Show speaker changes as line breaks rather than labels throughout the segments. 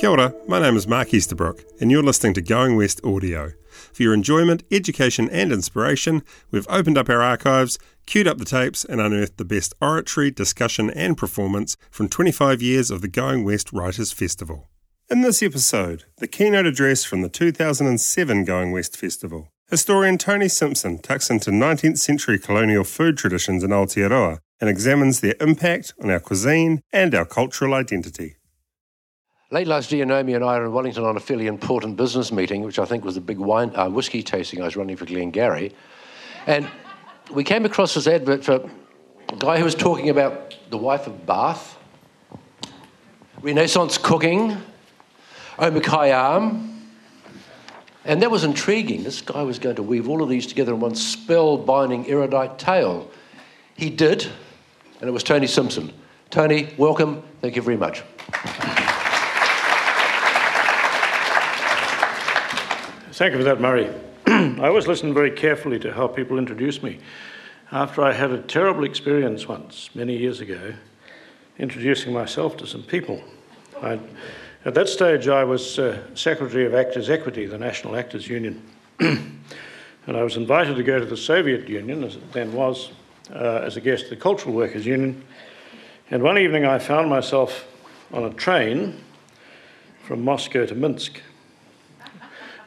Kia ora, my name is Mark Easterbrook, and you're listening to Going West Audio. For your enjoyment, education, and inspiration, we've opened up our archives, queued up the tapes, and unearthed the best oratory, discussion, and performance from 25 years of the Going West Writers Festival. In this episode, the keynote address from the 2007 Going West Festival. Historian Tony Simpson tucks into 19th century colonial food traditions in Aotearoa and examines their impact on our cuisine and our cultural identity.
Late last year, Naomi and I were in Wellington on a fairly important business meeting, which I think was the big wine, uh, whiskey tasting I was running for Glengarry. And we came across this advert for a guy who was talking about the wife of Bath, Renaissance cooking, Omar Khayyam. And that was intriguing. This guy was going to weave all of these together in one spellbinding erudite tale. He did, and it was Tony Simpson. Tony, welcome. Thank you very much.
Thank you for that, Murray. I always listen very carefully to how people introduce me. After I had a terrible experience once, many years ago, introducing myself to some people. I, at that stage, I was uh, Secretary of Actors Equity, the National Actors Union. and I was invited to go to the Soviet Union, as it then was, uh, as a guest of the Cultural Workers Union. And one evening, I found myself on a train from Moscow to Minsk.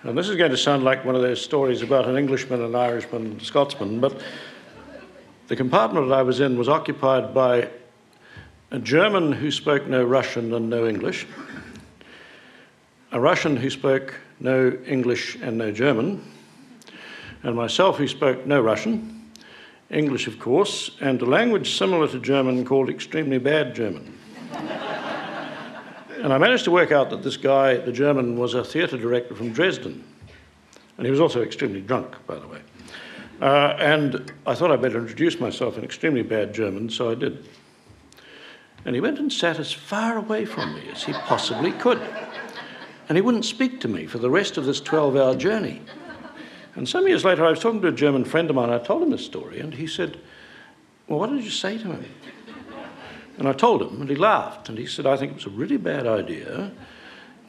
And this is going to sound like one of those stories about an Englishman, an Irishman, and a Scotsman, but the compartment that I was in was occupied by a German who spoke no Russian and no English, a Russian who spoke no English and no German, and myself who spoke no Russian, English, of course, and a language similar to German called extremely bad German. And I managed to work out that this guy, the German, was a theatre director from Dresden. And he was also extremely drunk, by the way. Uh, and I thought I'd better introduce myself in extremely bad German, so I did. And he went and sat as far away from me as he possibly could. And he wouldn't speak to me for the rest of this 12 hour journey. And some years later, I was talking to a German friend of mine. I told him this story, and he said, Well, what did you say to him? And I told him, and he laughed, and he said, I think it was a really bad idea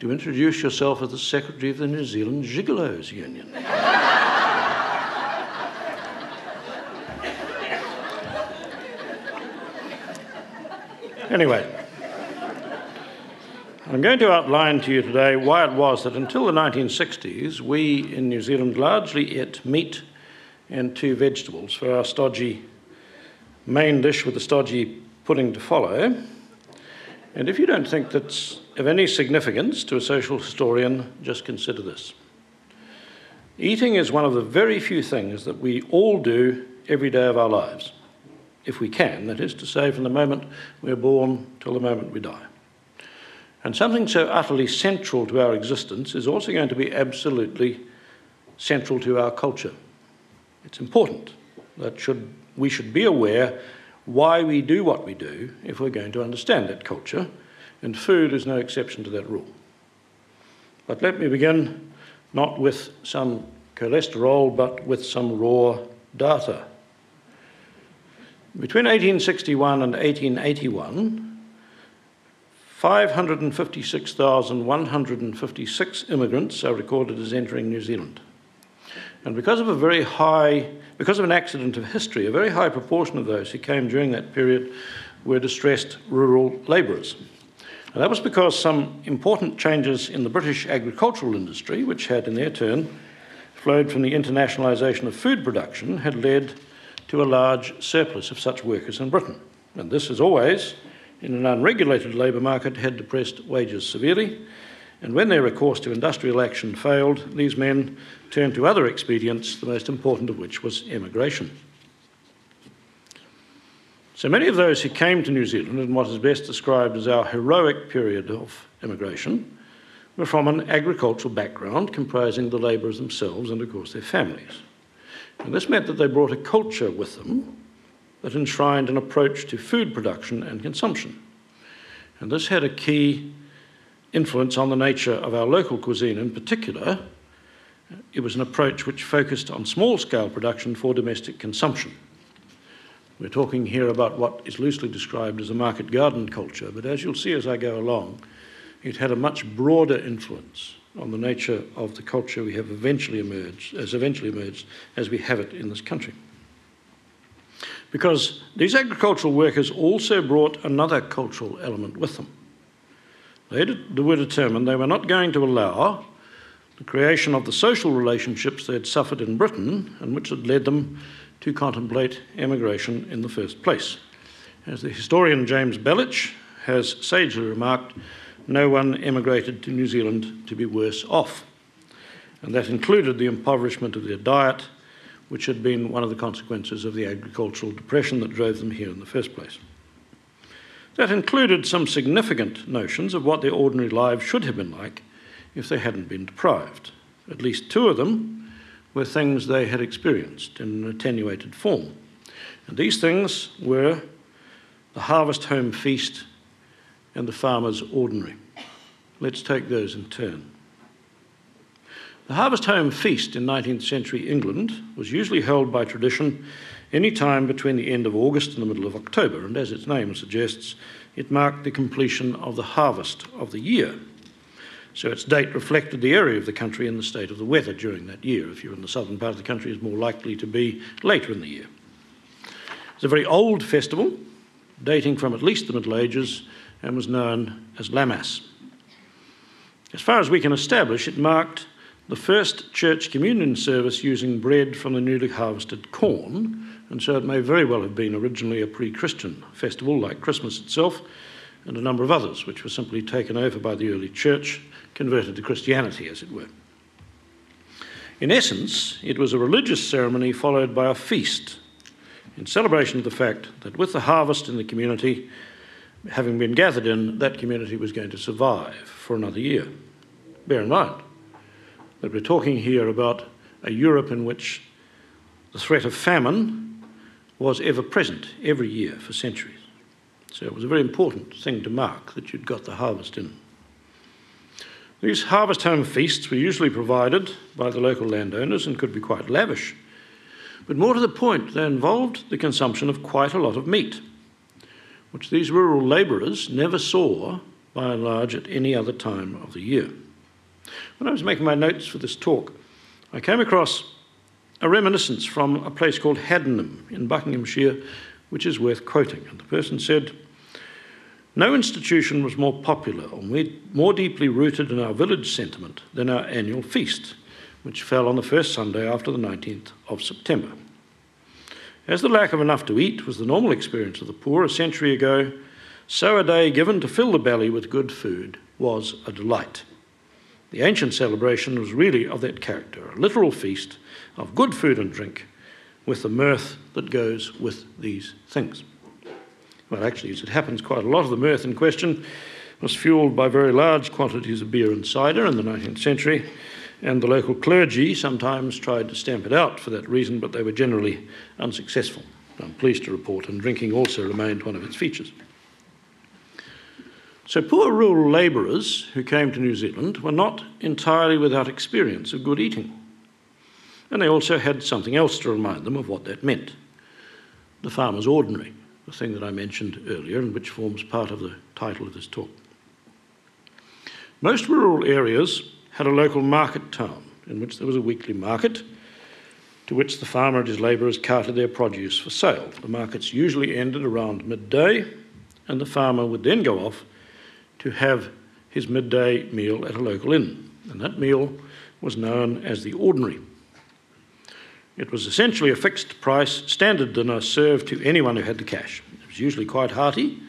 to introduce yourself as the secretary of the New Zealand Gigolos Union. anyway, I'm going to outline to you today why it was that until the 1960s, we in New Zealand largely ate meat and two vegetables for our stodgy main dish with the stodgy pudding to follow. And if you don't think that's of any significance to a social historian, just consider this. Eating is one of the very few things that we all do every day of our lives, if we can, that is to say, from the moment we're born till the moment we die. And something so utterly central to our existence is also going to be absolutely central to our culture. It's important that should, we should be aware why we do what we do if we're going to understand that culture, and food is no exception to that rule. But let me begin not with some cholesterol, but with some raw data. Between 1861 and 1881, 556,156 immigrants are recorded as entering New Zealand. And because of a very high, because of an accident of history, a very high proportion of those who came during that period were distressed rural labourers. And that was because some important changes in the British agricultural industry, which had in their turn flowed from the internationalisation of food production, had led to a large surplus of such workers in Britain. And this, as always, in an unregulated labour market, had depressed wages severely and when their recourse to industrial action failed, these men turned to other expedients, the most important of which was emigration. So many of those who came to New Zealand in what is best described as our heroic period of immigration were from an agricultural background comprising the labourers themselves and, of course, their families. And this meant that they brought a culture with them that enshrined an approach to food production and consumption. And this had a key influence on the nature of our local cuisine in particular, it was an approach which focused on small scale production for domestic consumption. We're talking here about what is loosely described as a market garden culture, but as you'll see as I go along, it had a much broader influence on the nature of the culture we have eventually emerged, as eventually emerged as we have it in this country. Because these agricultural workers also brought another cultural element with them. They, were determined they were not going to allow the creation of the social relationships they had suffered in Britain and which had led them to contemplate emigration in the first place. As the historian James Belich has sagely remarked, no one emigrated to New Zealand to be worse off. And that included the impoverishment of their diet, which had been one of the consequences of the agricultural depression that drove them here in the first place. That included some significant notions of what their ordinary lives should have been like if they hadn't been deprived. At least two of them were things they had experienced in an attenuated form. And these things were the harvest home feast and the farmer's ordinary. Let's take those in turn. The harvest home feast in 19th century England was usually held by tradition any time between the end of August and the middle of October, and as its name suggests, it marked the completion of the harvest of the year. So its date reflected the area of the country and the state of the weather during that year. If you're in the southern part of the country, it's more likely to be later in the year. It's a very old festival, dating from at least the Middle Ages, and was known as Lammas. As far as we can establish, it marked the first church communion service using bread from the newly harvested corn, and so it may very well have been originally a pre Christian festival like Christmas itself and a number of others, which were simply taken over by the early church converted to Christianity, as it were. In essence, it was a religious ceremony followed by a feast in celebration of the fact that with the harvest in the community having been gathered in, that community was going to survive for another year. Bear in mind that we're talking here about a Europe in which the threat of famine was ever present every year for centuries. So it was a very important thing to mark that you'd got the harvest in. These harvest home feasts were usually provided by the local landowners and could be quite lavish. But more to the point, they involved the consumption of quite a lot of meat, which these rural labourers never saw, by and large, at any other time of the year. When I was making my notes for this talk, I came across a reminiscence from a place called Haddenham in Buckinghamshire, which is worth quoting. And the person said, no institution was more popular or more deeply rooted in our village sentiment than our annual feast, which fell on the first Sunday after the 19th of September. As the lack of enough to eat was the normal experience of the poor a century ago, so a day given to fill the belly with good food was a delight. The ancient celebration was really of that character a literal feast of good food and drink with the mirth that goes with these things. Well, actually, as it happens, quite a lot of the mirth in question was fueled by very large quantities of beer and cider in the 19th century, and the local clergy sometimes tried to stamp it out for that reason, but they were generally unsuccessful. I'm pleased to report, and drinking also remained one of its features. So, poor rural labourers who came to New Zealand were not entirely without experience of good eating. And they also had something else to remind them of what that meant the farmer's ordinary the thing that I mentioned earlier and which forms part of the title of this talk. Most rural areas had a local market town in which there was a weekly market to which the farmer and his labourers carted their produce for sale. The markets usually ended around midday, and the farmer would then go off to have his midday meal at a local inn, and that meal was known as the ordinary. It was essentially a fixed price standard dinner served to anyone who had the cash. It was usually quite hearty,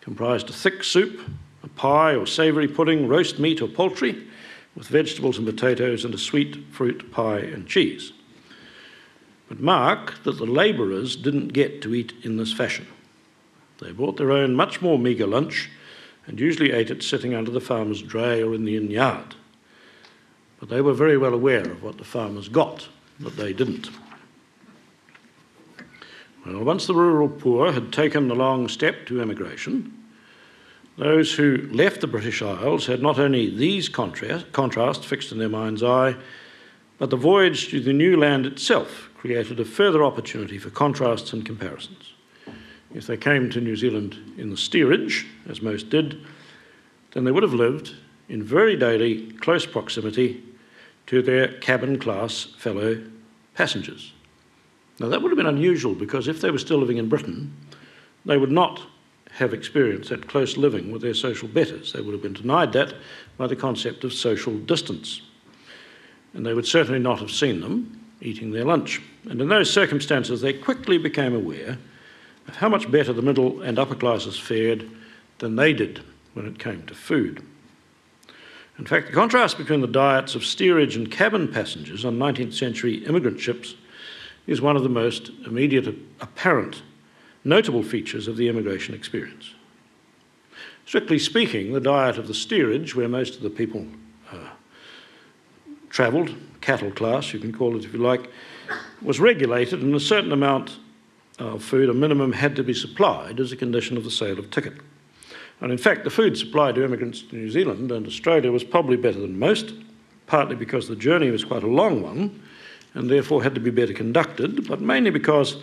comprised of thick soup, a pie or savoury pudding, roast meat or poultry, with vegetables and potatoes, and a sweet fruit pie and cheese. But mark that the labourers didn't get to eat in this fashion. They bought their own much more meagre lunch and usually ate it sitting under the farmer's dray or in the inn yard. But they were very well aware of what the farmers got but they didn't. Well, once the rural poor had taken the long step to emigration, those who left the British Isles had not only these contrast, contrasts fixed in their mind's eye, but the voyage to the new land itself created a further opportunity for contrasts and comparisons. If they came to New Zealand in the steerage, as most did, then they would have lived in very daily close proximity to their cabin class fellow passengers. Now, that would have been unusual because if they were still living in Britain, they would not have experienced that close living with their social betters. They would have been denied that by the concept of social distance. And they would certainly not have seen them eating their lunch. And in those circumstances, they quickly became aware of how much better the middle and upper classes fared than they did when it came to food. In fact, the contrast between the diets of steerage and cabin passengers on 19th century immigrant ships is one of the most immediate apparent notable features of the immigration experience. Strictly speaking, the diet of the steerage, where most of the people uh, travelled, cattle class, you can call it if you like, was regulated, and a certain amount of food, a minimum, had to be supplied as a condition of the sale of ticket. And in fact, the food supply to immigrants to New Zealand and Australia was probably better than most, partly because the journey was quite a long one and therefore had to be better conducted, but mainly because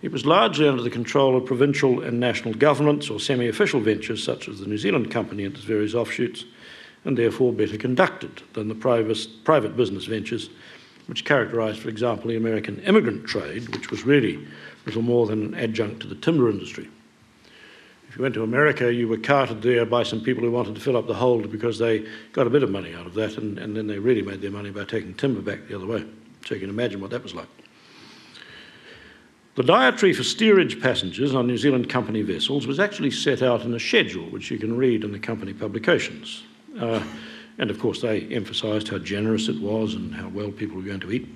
it was largely under the control of provincial and national governments or semi official ventures such as the New Zealand Company and its various offshoots, and therefore better conducted than the private, business ventures which characterised, for example, the American immigrant trade, which was really little more than an adjunct to the timber industry. If you went to America, you were carted there by some people who wanted to fill up the hold because they got a bit of money out of that, and, and then they really made their money by taking timber back the other way. So you can imagine what that was like. The dietary for steerage passengers on New Zealand company vessels was actually set out in a schedule, which you can read in the company publications. Uh, and of course, they emphasised how generous it was and how well people were going to eat.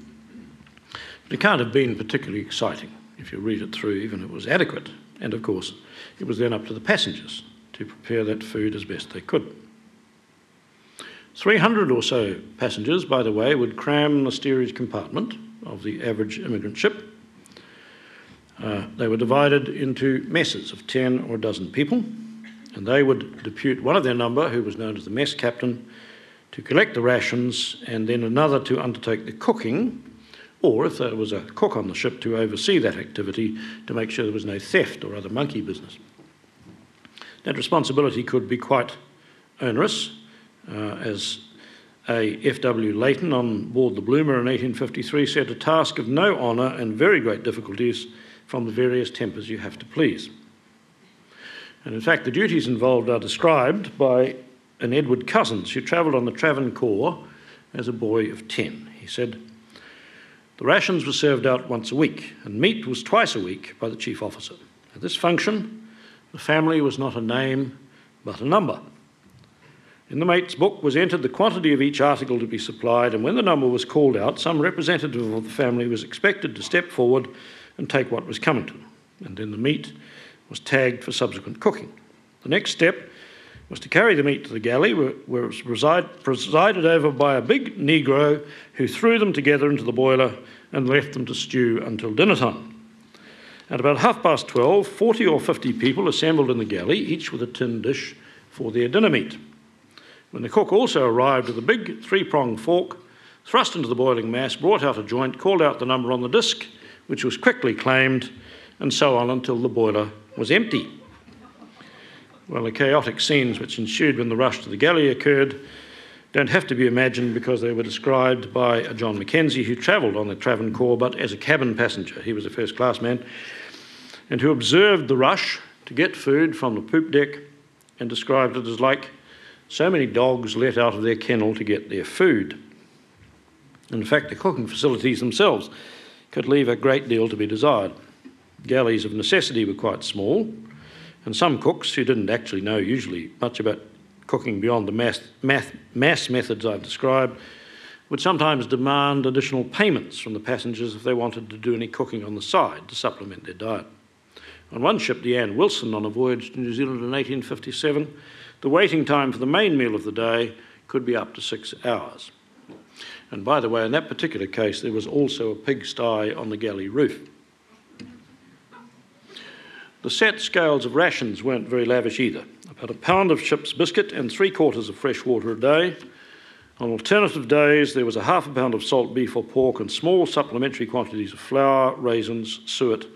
But it can't have been particularly exciting if you read it through, even if it was adequate. And of course, it was then up to the passengers to prepare that food as best they could. 300 or so passengers, by the way, would cram the steerage compartment of the average immigrant ship. Uh, they were divided into messes of 10 or a dozen people, and they would depute one of their number, who was known as the mess captain, to collect the rations and then another to undertake the cooking, or if there was a cook on the ship, to oversee that activity to make sure there was no theft or other monkey business. That responsibility could be quite onerous uh, as a F.W. Leighton on board the Bloomer in 1853 said, a task of no honour and very great difficulties from the various tempers you have to please. And in fact, the duties involved are described by an Edward Cousins who travelled on the Travancore as a boy of 10. He said, The rations were served out once a week, and meat was twice a week by the chief officer. At this function, the family was not a name, but a number. In the mate's book was entered the quantity of each article to be supplied, and when the number was called out, some representative of the family was expected to step forward and take what was coming to them. And then the meat was tagged for subsequent cooking. The next step was to carry the meat to the galley, where, it was reside, presided over by a big Negro who threw them together into the boiler and left them to stew until dinner time. At about half past twelve, 40 or 50 people assembled in the galley, each with a tin dish for their dinner meat when the cook also arrived with a big three pronged fork, thrust into the boiling mass, brought out a joint, called out the number on the disc, which was quickly claimed, and so on until the boiler was empty. Well, the chaotic scenes which ensued when the rush to the galley occurred don't have to be imagined because they were described by a John Mackenzie who travelled on the Travancore but as a cabin passenger. He was a first class man and who observed the rush to get food from the poop deck and described it as like so many dogs let out of their kennel to get their food. In fact, the cooking facilities themselves could leave a great deal to be desired. Galleys of necessity were quite small, and some cooks who didn't actually know usually much about cooking beyond the mass, math, mass methods I've described would sometimes demand additional payments from the passengers if they wanted to do any cooking on the side to supplement their diet. On one ship, the Anne Wilson, on a voyage to New Zealand in 1857, the waiting time for the main meal of the day could be up to six hours. And by the way, in that particular case, there was also a pigsty on the galley roof. The set scales of rations weren't very lavish either. About a pound of ship's biscuit and three quarters of fresh water a day. On alternative days, there was a half a pound of salt beef or pork and small supplementary quantities of flour, raisins, suet,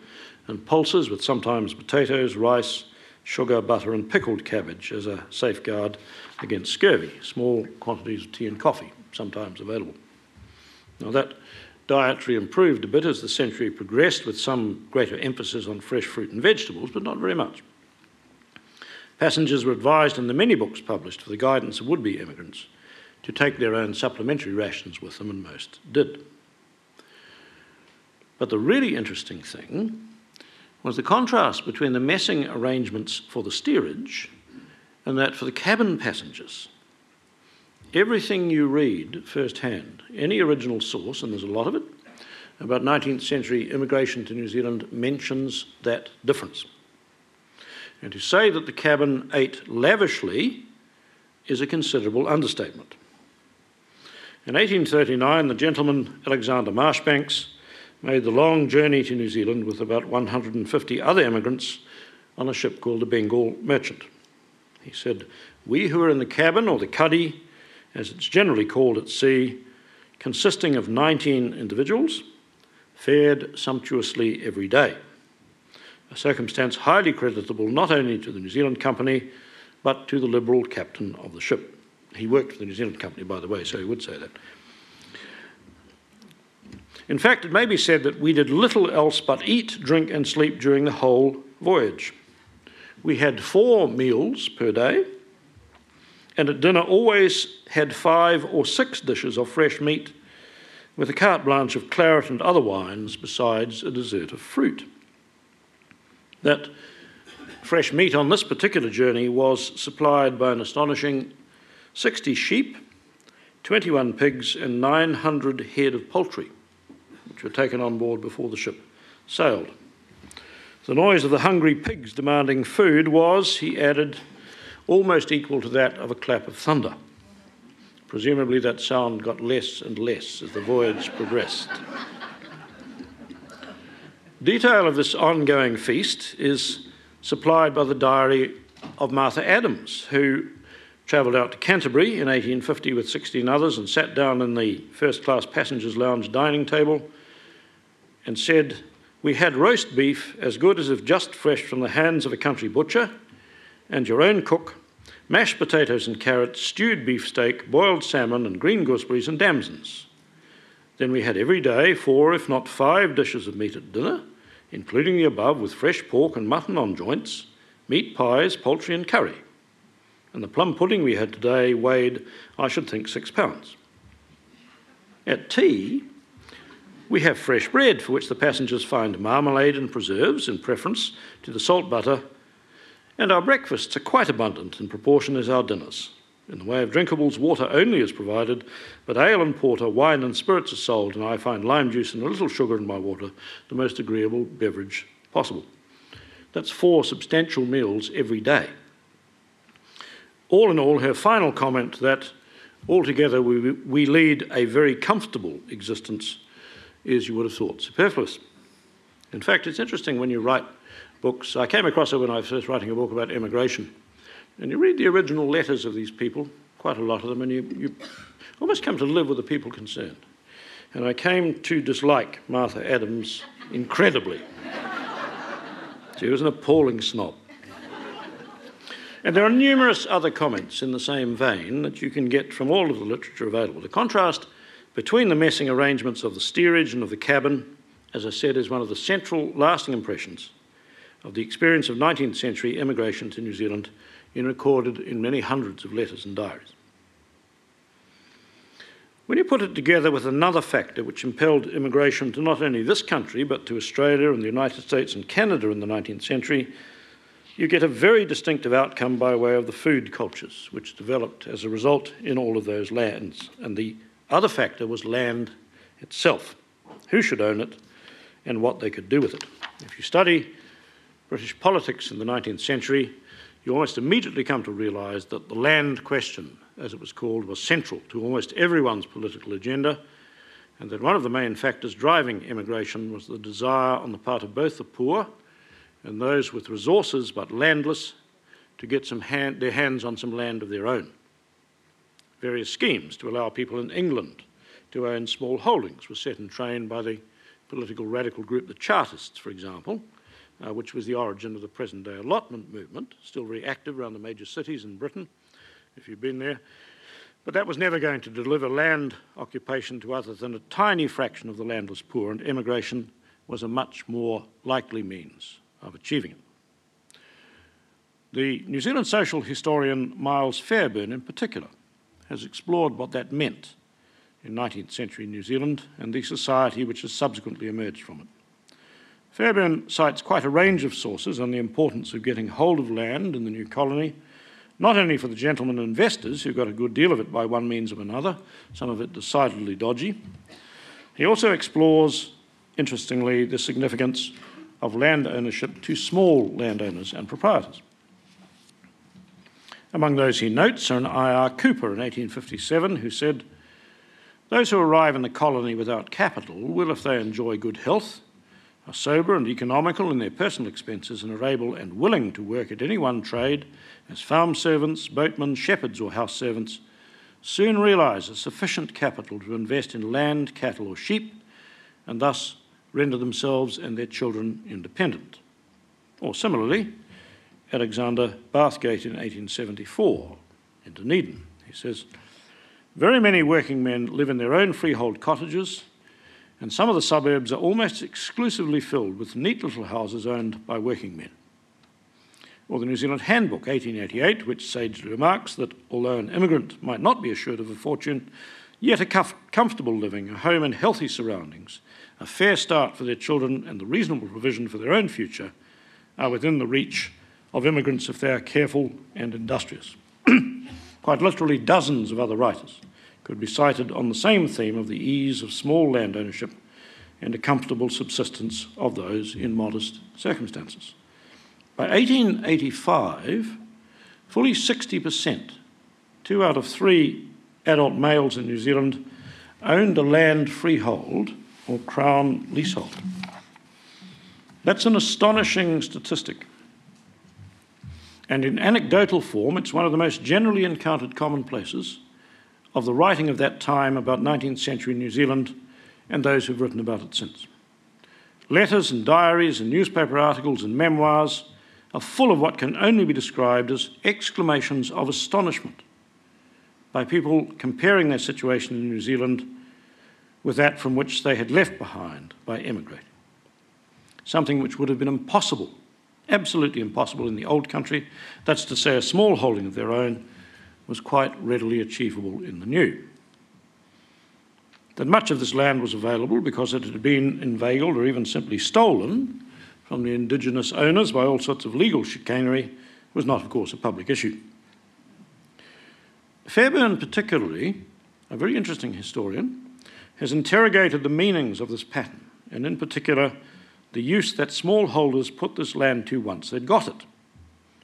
and pulses, with sometimes potatoes, rice, sugar, butter, and pickled cabbage as a safeguard against scurvy, small quantities of tea and coffee sometimes available. Now, that dietary improved a bit as the century progressed, with some greater emphasis on fresh fruit and vegetables, but not very much. Passengers were advised in the many books published for the guidance of would be immigrants to take their own supplementary rations with them, and most did. But the really interesting thing was the contrast between the messing arrangements for the steerage and that for the cabin passengers. Everything you read firsthand, any original source, and there's a lot of it, about 19th century immigration to New Zealand mentions that difference. And to say that the cabin ate lavishly is a considerable understatement. In 1839, the gentleman Alexander Marjoribanks made the long journey to New Zealand with about 150 other immigrants on a ship called the Bengal Merchant. He said, We who are in the cabin, or the cuddy, as it's generally called at sea, consisting of 19 individuals, fared sumptuously every day, a circumstance highly creditable not only to the New Zealand Company, but to the Liberal captain of the ship. He worked for the New Zealand Company, by the way, so he would say that. In fact, it may be said that we did little else but eat, drink, and sleep during the whole voyage. We had four meals per day, and at dinner always had five or six dishes of fresh meat, with a carte blanche of claret and other wines, besides a dessert of fruit. That fresh meat on this particular journey was supplied by an astonishing 60 sheep, 21 pigs, and 900 head of poultry which were taken on board before the ship sailed. The noise of the hungry pigs demanding food was, he added, almost equal to that of a clap of thunder. Presumably, that sound got less and less as the voyage progressed. Detail of this ongoing feast is supplied by the diary of Martha Adams, who travelled out to Canterbury in 1850 with 16 others and sat down in the first class passengers' lounge dining table and said, We had roast beef as good as if just fresh from the hands of a country butcher, and your own cook, mashed potatoes and carrots, stewed beefsteak, boiled salmon, and green gooseberries and damsons. Then we had every day four, if not five, dishes of meat at dinner, including the above, with fresh pork and mutton on joints, meat pies, poultry, and curry. And the plum pudding we had today weighed, I should think, six pounds. At tea, we have fresh bread, for which the passengers find marmalade and preserves in preference to the salt butter, and our breakfasts are quite abundant in proportion as our dinners. In the way of drinkables, water only is provided, but ale and porter, wine and spirits are sold, and I find lime juice and a little sugar in my water the most agreeable beverage possible. That's four substantial meals every day. All in all, her final comment that altogether we, we lead a very comfortable existence is, you would have thought, superfluous. In fact, it's interesting when you write books. I came across it when I was first writing a book about immigration. And you read the original letters of these people, quite a lot of them, and you, you almost come to live with the people concerned. And I came to dislike Martha Adams incredibly. she was an appalling snob. And there are numerous other comments in the same vein that you can get from all of the literature available. The contrast between the messing arrangements of the steerage and of the cabin, as I said, is one of the central lasting impressions of the experience of 19th century immigration to New Zealand in recorded in many hundreds of letters and diaries. When you put it together with another factor which impelled immigration to not only this country but to Australia and the United States and Canada in the 19th century, you get a very distinctive outcome by way of the food cultures which developed as a result in all of those lands and the other factor was land itself who should own it and what they could do with it. If you study British politics in the 19th century, you almost immediately come to realise that the land question, as it was called, was central to almost everyone's political agenda, and that one of the main factors driving immigration was the desire on the part of both the poor and those with resources but landless to get hand, their hands on some land of their own. Various schemes to allow people in England to own small holdings were set in train by the political radical group the Chartists, for example, uh, which was the origin of the present day allotment movement, still very active around the major cities in Britain, if you've been there. But that was never going to deliver land occupation to others than a tiny fraction of the landless poor, and emigration was a much more likely means of achieving it. The New Zealand social historian Miles Fairburn, in particular, has explored what that meant in 19th century New Zealand and the society which has subsequently emerged from it. Fairburn cites quite a range of sources on the importance of getting hold of land in the new colony, not only for the gentlemen investors who got a good deal of it by one means or another, some of it decidedly dodgy. He also explores, interestingly, the significance of land ownership to small landowners and proprietors. Among those he notes are an I.R. Cooper in 1857 who said, Those who arrive in the colony without capital will, if they enjoy good health, are sober and economical in their personal expenses, and are able and willing to work at any one trade as farm servants, boatmen, shepherds, or house servants, soon realise a sufficient capital to invest in land, cattle, or sheep, and thus render themselves and their children independent. Or similarly, Alexander Bathgate in 1874 in Dunedin. He says, Very many working men live in their own freehold cottages, and some of the suburbs are almost exclusively filled with neat little houses owned by working men. Or the New Zealand Handbook, 1888, which sagely remarks that although an immigrant might not be assured of a fortune, yet a comf- comfortable living, a home in healthy surroundings, a fair start for their children, and the reasonable provision for their own future are within the reach of immigrants if they are careful and industrious. Quite literally, dozens of other writers could be cited on the same theme of the ease of small land ownership and a comfortable subsistence of those in modest circumstances. By 1885, fully 60%, two out of three adult males in New Zealand, owned a land freehold or crown leasehold. That's an astonishing statistic. And in anecdotal form, it's one of the most generally encountered commonplaces of the writing of that time about 19th century New Zealand and those who've written about it since. Letters and diaries and newspaper articles and memoirs are full of what can only be described as exclamations of astonishment by people comparing their situation in New Zealand with that from which they had left behind by emigrating. Something which would have been impossible absolutely impossible in the old country. That's to say, a small holding of their own was quite readily achievable in the new. That much of this land was available because it had been inveigled or even simply stolen from the indigenous owners by all sorts of legal chicanery was not, of course, a public issue. Fairburn, particularly, a very interesting historian, has interrogated the meanings of this pattern, and in particular, the use that smallholders put this land to once they'd got it.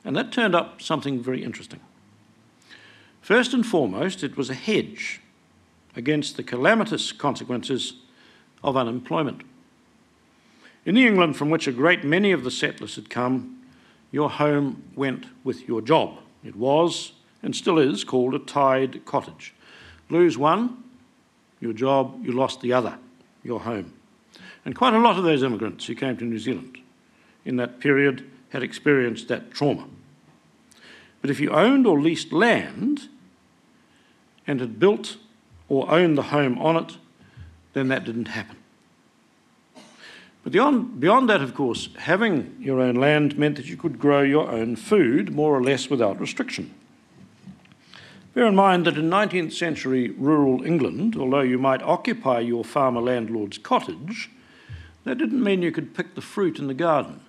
And that turned up something very interesting. First and foremost, it was a hedge against the calamitous consequences of unemployment. In the England from which a great many of the settlers had come, your home went with your job. It was, and still is, called a tied cottage. Lose one, your job, you lost the other, your home. And quite a lot of those immigrants who came to New Zealand in that period had experienced that trauma. But if you owned or leased land and had built or owned the home on it, then that didn't happen. But beyond, beyond that, of course, having your own land meant that you could grow your own food more or less without restriction. Bear in mind that in 19th century rural England, although you might occupy your farmer landlord's cottage, that didn't mean you could pick the fruit in the garden,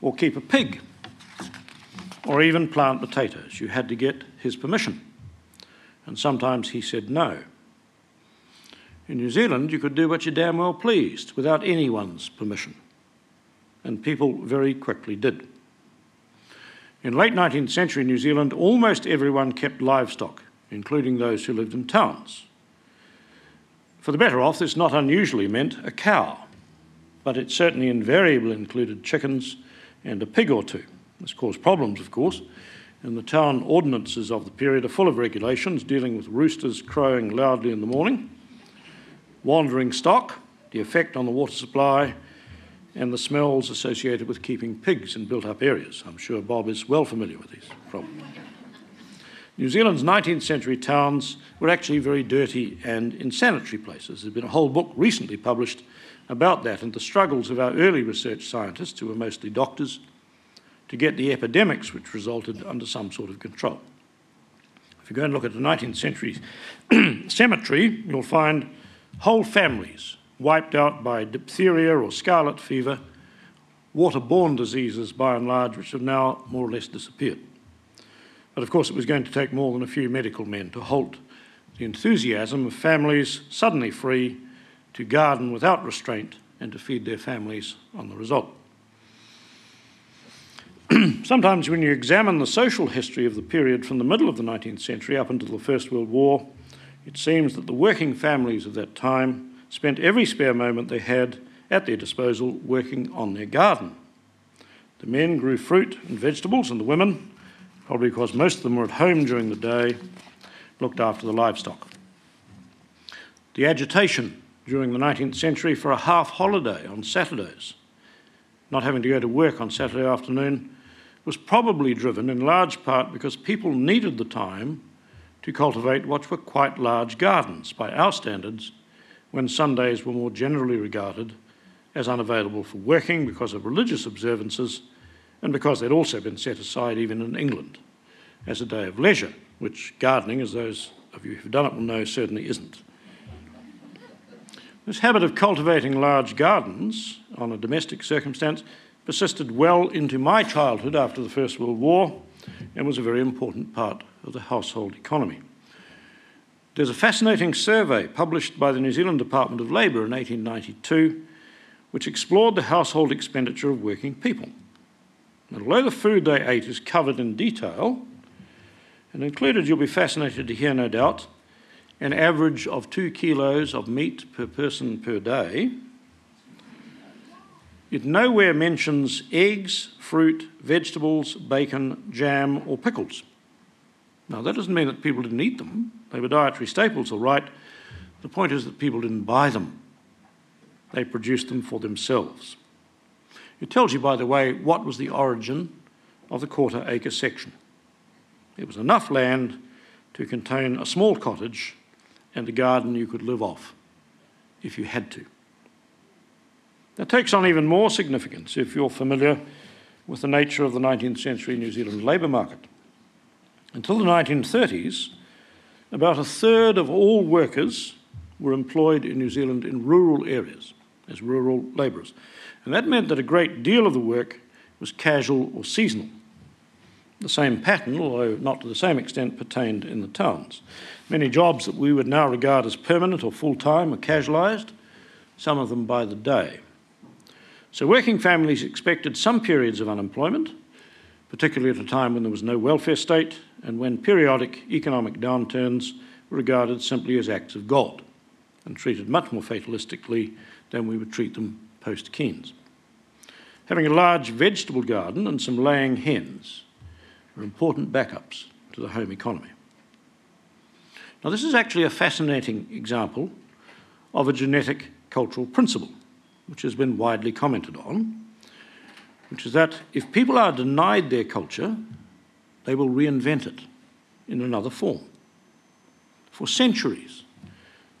or keep a pig, or even plant potatoes. You had to get his permission. And sometimes he said no. In New Zealand, you could do what you damn well pleased without anyone's permission. And people very quickly did. In late 19th century New Zealand, almost everyone kept livestock, including those who lived in towns. For the better off, this not unusually meant a cow, but it certainly invariably included chickens and a pig or two. This caused problems, of course, and the town ordinances of the period are full of regulations dealing with roosters crowing loudly in the morning, wandering stock, the effect on the water supply, and the smells associated with keeping pigs in built up areas. I'm sure Bob is well familiar with these problems. New Zealand's 19th century towns were actually very dirty and insanitary places. There's been a whole book recently published about that and the struggles of our early research scientists, who were mostly doctors, to get the epidemics which resulted under some sort of control. If you go and look at the 19th century cemetery, you'll find whole families wiped out by diphtheria or scarlet fever, waterborne diseases by and large, which have now more or less disappeared. But of course, it was going to take more than a few medical men to halt the enthusiasm of families suddenly free to garden without restraint and to feed their families on the result. Sometimes, when you examine the social history of the period from the middle of the 19th century up until the First World War, it seems that the working families of that time spent every spare moment they had at their disposal working on their garden. The men grew fruit and vegetables, and the women, probably because most of them were at home during the day, looked after the livestock. The agitation during the 19th century for a half holiday on Saturdays, not having to go to work on Saturday afternoon, was probably driven in large part because people needed the time to cultivate what were quite large gardens by our standards when Sundays were more generally regarded as unavailable for working because of religious observances and because they'd also been set aside even in England as a day of leisure, which gardening, as those of you who've done it will know, certainly isn't. This habit of cultivating large gardens on a domestic circumstance persisted well into my childhood after the First World War and was a very important part of the household economy. There's a fascinating survey published by the New Zealand Department of Labour in 1892 which explored the household expenditure of working people. And although the food they ate is covered in detail, and included, you'll be fascinated to hear, no doubt, an average of two kilos of meat per person per day. It nowhere mentions eggs, fruit, vegetables, bacon, jam, or pickles. Now, that doesn't mean that people didn't eat them. They were dietary staples, all right. The point is that people didn't buy them, they produced them for themselves. It tells you, by the way, what was the origin of the quarter acre section. It was enough land to contain a small cottage and a garden you could live off if you had to. That takes on even more significance if you're familiar with the nature of the 19th century New Zealand labour market. Until the 1930s, about a third of all workers were employed in New Zealand in rural areas as rural labourers. And that meant that a great deal of the work was casual or seasonal. The same pattern, although not to the same extent, pertained in the towns. Many jobs that we would now regard as permanent or full time are casualised, some of them by the day. So, working families expected some periods of unemployment, particularly at a time when there was no welfare state and when periodic economic downturns were regarded simply as acts of God and treated much more fatalistically than we would treat them post Keynes. Having a large vegetable garden and some laying hens are important backups to the home economy. Now, this is actually a fascinating example of a genetic cultural principle, which has been widely commented on, which is that if people are denied their culture, they will reinvent it in another form. For centuries,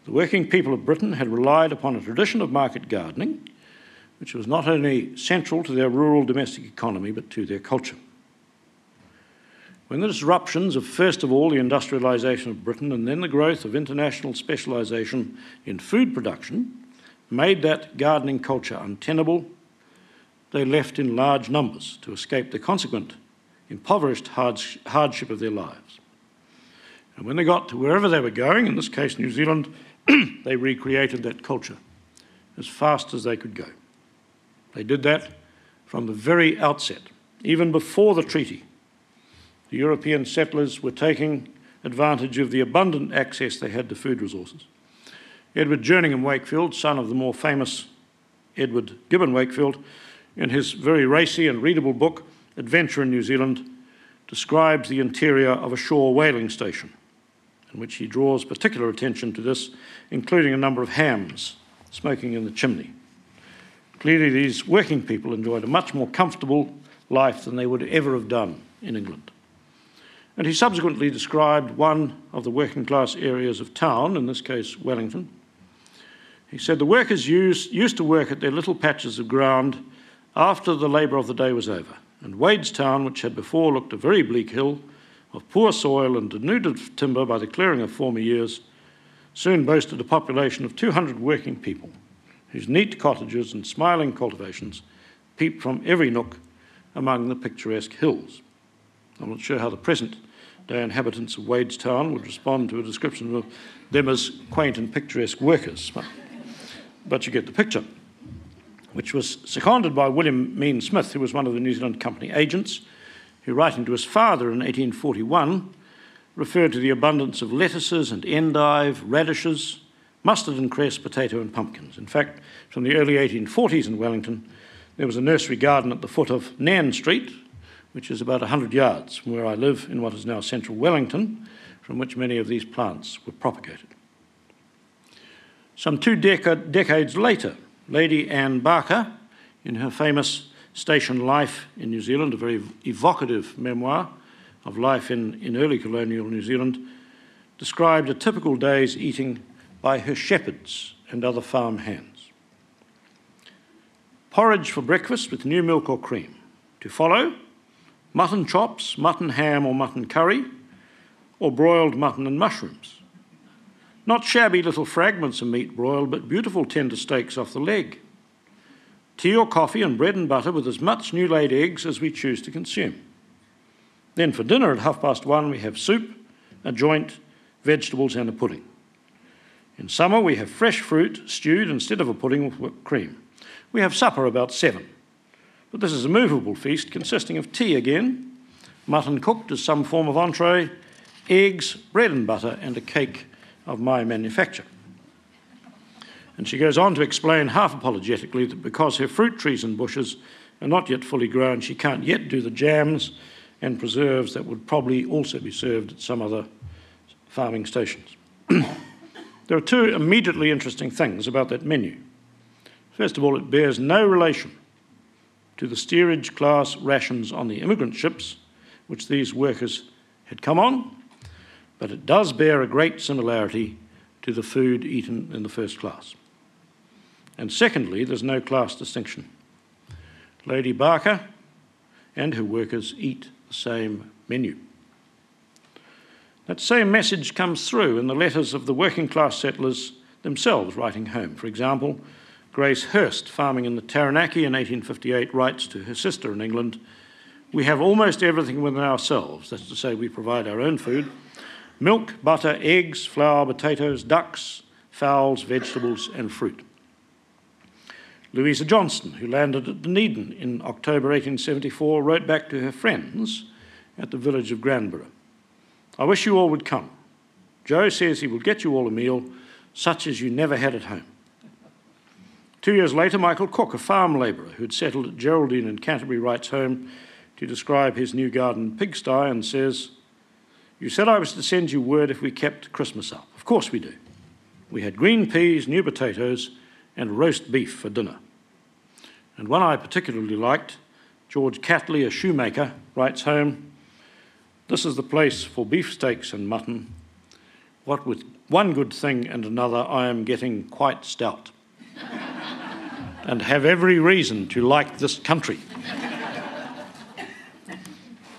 the working people of Britain had relied upon a tradition of market gardening, which was not only central to their rural domestic economy but to their culture. When the disruptions of, first of all, the industrialisation of Britain and then the growth of international specialisation in food production made that gardening culture untenable, they left in large numbers to escape the consequent impoverished hardship of their lives. And when they got to wherever they were going, in this case New Zealand, they recreated that culture as fast as they could go. They did that from the very outset, even before the treaty. The European settlers were taking advantage of the abundant access they had to food resources. Edward Jerningham Wakefield, son of the more famous Edward Gibbon Wakefield, in his very racy and readable book, Adventure in New Zealand, describes the interior of a shore whaling station, in which he draws particular attention to this, including a number of hams smoking in the chimney. Clearly, these working people enjoyed a much more comfortable life than they would ever have done in England. And he subsequently described one of the working class areas of town, in this case Wellington. He said the workers used, used to work at their little patches of ground after the labour of the day was over, and Wadestown, which had before looked a very bleak hill of poor soil and denuded timber by the clearing of former years, soon boasted a population of 200 working people, whose neat cottages and smiling cultivations peeped from every nook among the picturesque hills. I'm not sure how the present day inhabitants of Wadestown would respond to a description of them as quaint and picturesque workers, but you get the picture. Which was seconded by William Mein Smith, who was one of the New Zealand Company agents, who, writing to his father in 1841, referred to the abundance of lettuces and endive, radishes, mustard and cress, potato, and pumpkins. In fact, from the early 1840s in Wellington, there was a nursery garden at the foot of Nairn Street, which is about 100 yards from where I live in what is now central Wellington, from which many of these plants were propagated. Some two dec- decades later, Lady Anne Barker, in her famous Station Life in New Zealand, a very evocative memoir of life in, in early colonial New Zealand, described a typical day's eating by her shepherds and other farm hands. Porridge for breakfast with new milk or cream. To follow, mutton chops, mutton ham or mutton curry, or broiled mutton and mushrooms. Not shabby little fragments of meat broiled, but beautiful tender steaks off the leg. Tea or coffee and bread and butter with as much new laid eggs as we choose to consume. Then for dinner at half past one, we have soup, a joint, vegetables, and a pudding. In summer, we have fresh fruit stewed instead of a pudding with whipped cream. We have supper about seven. But this is a movable feast consisting of tea again, mutton cooked as some form of entree, eggs, bread and butter, and a cake of my manufacture. And she goes on to explain, half apologetically, that because her fruit trees and bushes are not yet fully grown, she can't yet do the jams and preserves that would probably also be served at some other farming stations. there are two immediately interesting things about that menu. First of all, it bears no relation to the steerage class rations on the immigrant ships, which these workers had come on, but it does bear a great similarity to the food eaten in the first class. And secondly, there's no class distinction. Lady Barker and her workers eat the same menu. That same message comes through in the letters of the working class settlers themselves writing home. For example, Grace Hirst, farming in the Taranaki in 1858, writes to her sister in England We have almost everything within ourselves, that's to say, we provide our own food milk, butter, eggs, flour, potatoes, ducks, fowls, vegetables, and fruit. Louisa Johnston, who landed at Dunedin in October 1874, wrote back to her friends at the village of Granborough I wish you all would come. Joe says he will get you all a meal such as you never had at home. Two years later, Michael Cook, a farm labourer who had settled at Geraldine in Canterbury, writes home to describe his new garden pigsty and says, You said I was to send you word if we kept Christmas up. Of course we do. We had green peas, new potatoes, and roast beef for dinner. And one I particularly liked, George Catley, a shoemaker, writes home, This is the place for beefsteaks and mutton. What with one good thing and another, I am getting quite stout and have every reason to like this country.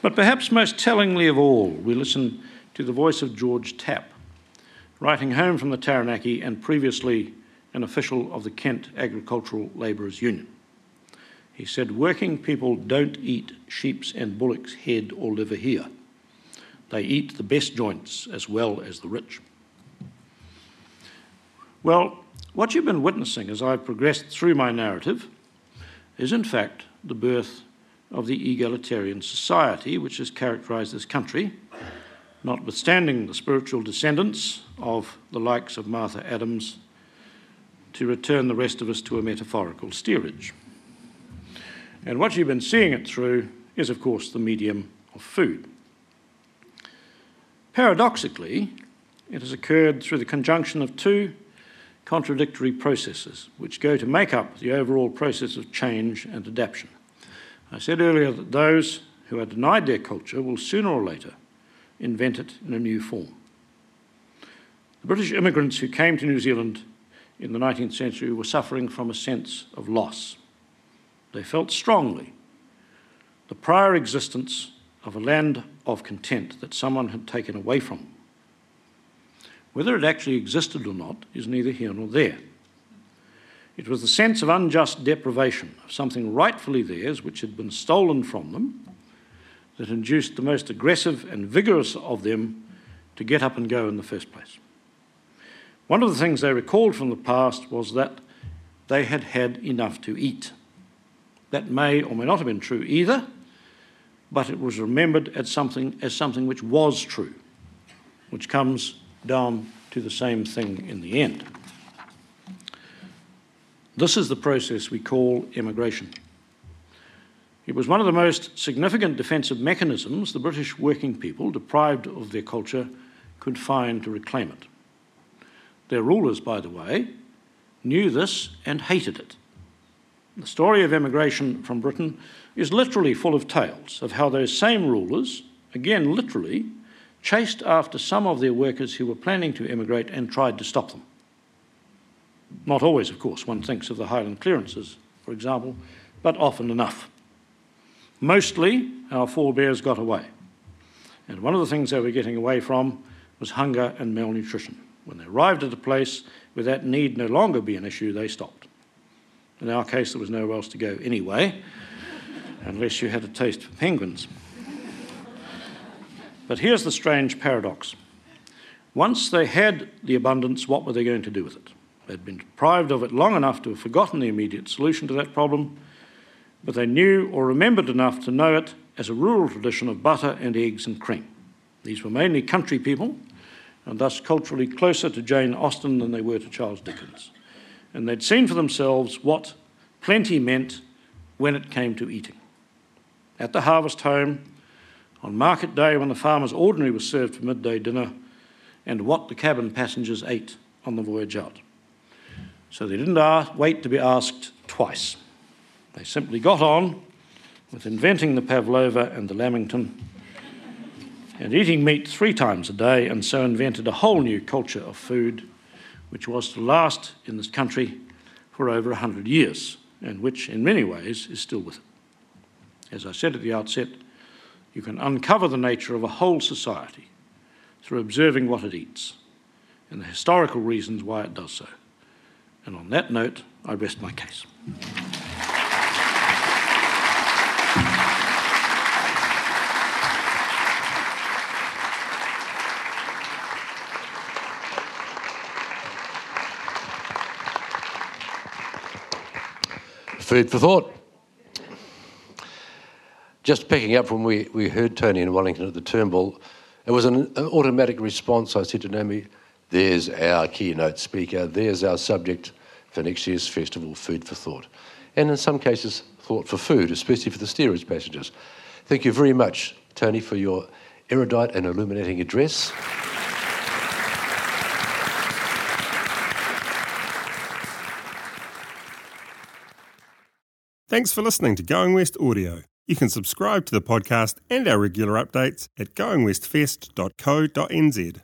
But perhaps most tellingly of all, we listen to the voice of George Tapp, writing home from the Taranaki and previously an official of the Kent Agricultural Labourers Union. He said, Working people don't eat sheep's and bullock's head or liver here. They eat the best joints as well as the rich. Well, what you've been witnessing as I've progressed through my narrative is, in fact, the birth of the egalitarian society which has characterized this country, notwithstanding the spiritual descendants of the likes of Martha Adams, to return the rest of us to a metaphorical steerage. And what you've been seeing it through is, of course, the medium of food. Paradoxically, it has occurred through the conjunction of two contradictory processes which go to make up the overall process of change and adaptation. I said earlier that those who are denied their culture will sooner or later invent it in a new form. The British immigrants who came to New Zealand in the 19th century were suffering from a sense of loss. They felt strongly the prior existence of a land of content that someone had taken away from them. Whether it actually existed or not is neither here nor there. It was the sense of unjust deprivation of something rightfully theirs, which had been stolen from them, that induced the most aggressive and vigorous of them to get up and go in the first place. One of the things they recalled from the past was that they had had enough to eat. That may or may not have been true either, but it was remembered as something, as something which was true, which comes down to the same thing in the end. This is the process we call emigration. It was one of the most significant defensive mechanisms the British working people, deprived of their culture, could find to reclaim it. Their rulers, by the way, knew this and hated it. The story of emigration from Britain is literally full of tales of how those same rulers, again literally, chased after some of their workers who were planning to emigrate and tried to stop them. Not always, of course, one thinks of the Highland clearances, for example, but often enough. Mostly, our forebears got away. And one of the things they were getting away from was hunger and malnutrition. When they arrived at a place where that need no longer be an issue, they stopped. In our case, there was nowhere else to go anyway, unless you had a taste for penguins. But here's the strange paradox. Once they had the abundance, what were they going to do with it? They'd been deprived of it long enough to have forgotten the immediate solution to that problem, but they knew or remembered enough to know it as a rural tradition of butter and eggs and cream. These were mainly country people, and thus culturally closer to Jane Austen than they were to Charles Dickens. And they'd seen for themselves what plenty meant when it came to eating. At the harvest home, on market day when the farmer's ordinary was served for midday dinner, and what the cabin passengers ate on the voyage out. So they didn't ask, wait to be asked twice. They simply got on with inventing the pavlova and the lamington and eating meat three times a day, and so invented a whole new culture of food which was to last in this country for over 100 years, and which in many ways is still with it. As I said at the outset, you can uncover the nature of a whole society through observing what it eats and the historical reasons why it does so. And on that note, I rest my case.
Food for thought. Just picking up when we, we heard Tony in Wellington at the Turnbull, it was an, an automatic response. I said to Naomi, there's our keynote speaker, there's our subject for next year's festival, Food for Thought. And in some cases, thought for food, especially for the steerage passengers. Thank you very much, Tony, for your erudite and illuminating address.
Thanks for listening to Going West Audio. You can subscribe to the podcast and our regular updates at goingwestfest.co.nz.